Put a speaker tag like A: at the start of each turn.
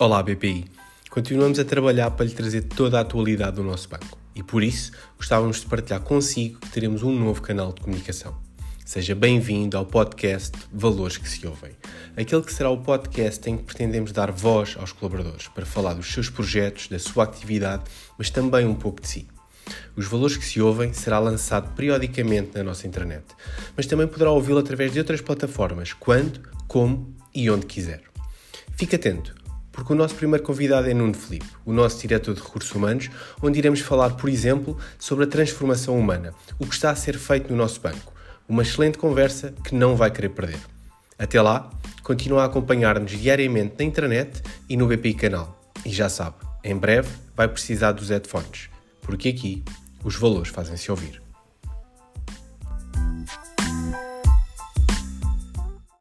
A: Olá, BPI. Continuamos a trabalhar para lhe trazer toda a atualidade do nosso banco e por isso gostávamos de partilhar consigo que teremos um novo canal de comunicação. Seja bem-vindo ao podcast Valores que se Ouvem, aquele que será o podcast em que pretendemos dar voz aos colaboradores para falar dos seus projetos, da sua atividade, mas também um pouco de si. Os valores que se ouvem será lançado periodicamente na nossa internet, mas também poderá ouvi-lo através de outras plataformas, quando, como e onde quiser. Fique atento, porque o nosso primeiro convidado é Nuno Felipe, o nosso diretor de recursos humanos, onde iremos falar, por exemplo, sobre a transformação humana, o que está a ser feito no nosso banco. Uma excelente conversa que não vai querer perder. Até lá, continua a acompanhar-nos diariamente na internet e no BPI Canal. E já sabe, em breve vai precisar dos headphones porque aqui os valores fazem-se ouvir.